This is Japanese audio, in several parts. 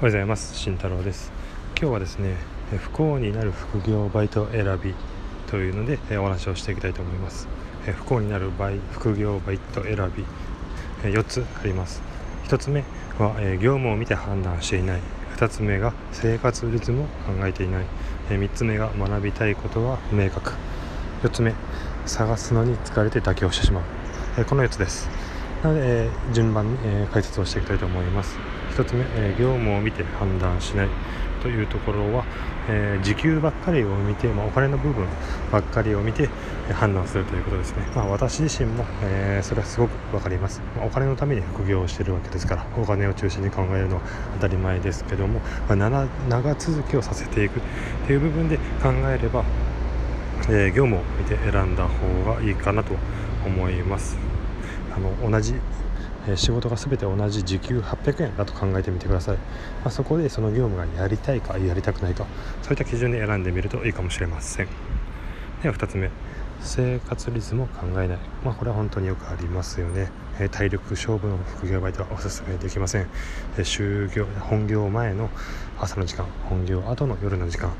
おはようございます。慎太郎です。今日はですね不幸になる副業バイト選びというのでお話をしていきたいと思います。不幸になる場合副業バイト選び4つあります。1つ目は業務を見て判断していない。2つ目が生活リズムを考えていない。3つ目が学びたいことが不明確。4つ目探すのに疲れて妥協してしまう。この4つです。なので順番に解説をしていきたいと思います。1つ目、え、業務を見て判断しないというところは、え、時給ばっかりを見て、まあ、お金の部分ばっかりを見て判断するということですね、まあ、私自身も、え、それはすごく分かります、まあ、お金のために副業をしているわけですからお金を中心に考えるのは当たり前ですけども、まあ、長続きをさせていくという部分で考えれば、え、業務を見て選んだ方がいいかなと思います。の同じ仕事が全て同じ時給800円だと考えてみてください、まあ、そこでその業務がやりたいかやりたくないかそういった基準で選んでみるといいかもしれません。では2つ目。生活リズムを考えない、まあ、これは本当によくありますよね、え体力勝負の副業バイトはお勧めできません、え就業本業前の朝の時間本業後の夜の時間、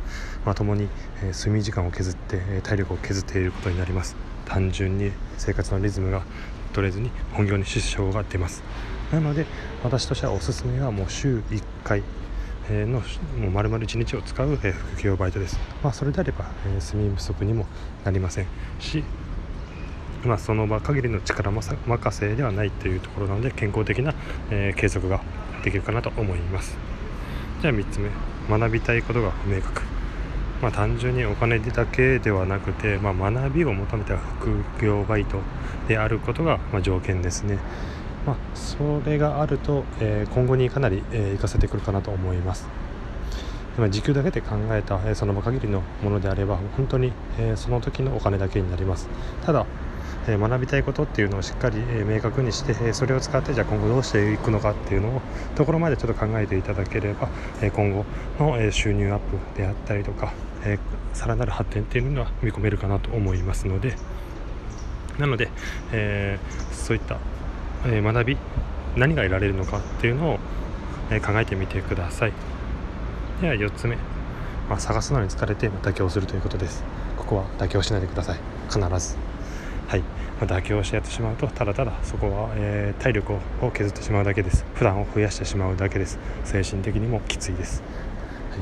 まともに、え睡眠時間を削って、え体力を削っていることになります。単純に生活のリズムが取れずに本業に支障が出ます。なので私としてはおすすめはもう週1回のもう丸々1日を使う副業バイトです、まあ、それであれば睡眠不足にもなりませんし、まあ、その場限りの力任せではないというところなので健康的な、え継続ができるかなと思います。じゃあ3つ目。学びたいことが不明確。まあ、単純にお金だけではなくて、まあ、学びを求めた副業バイトであることが、ま、条件ですね。まあ、それがあると、えー、今後にかなり、えー、活かせてくるかなと思います。時給だけで考えた、えー、その場限りのものであれば本当に、えー、その時のお金だけになりますただ、えー、学びたいことっていうのをしっかり、え明確にして、えそれを使ってじゃあ今後どうしていくのかっていうのをところまでちょっと考えていただければ、え今後の、え収入アップであったりとか、え、さらなる発展っていうのは見込めるかなと思いますのでなので、えー、そういった、え、学び何が得られるのかっていうのを、え考えてみてください。では4つ目、まあ、探すのに疲れて妥協するということです。ここは妥協しないでください。必ず。はい、ま、妥協してやってしまうとただただそこは、えー、体力を削ってしまうだけです。普段を増やしてしまうだけです。精神的にもきついです、はい。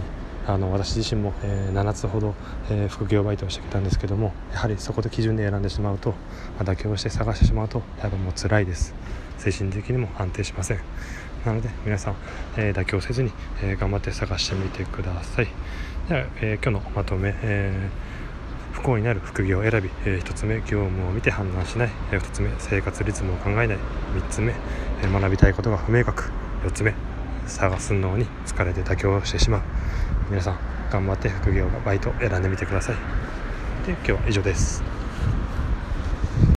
あの私自身も、えー、7つほど、えー、副業バイトをしてきたんですけどもやはりそこで基準で選んでしまうと、まあ、妥協して探してしまうとやっぱもう辛いです。精神的にも安定しません。なので皆さん、えー、妥協せずに、え頑張って探してみてください。では、え今日のまとめ、え不幸になる副業を選び、え1つ目業務を見て判断しない、え2つ目生活リズムを考えない。3つ目、え学びたいことが不明確。4つ目探すのに疲れて妥協してしまう。皆さん頑張って副業バイト選んでみてください。で今日は以上です。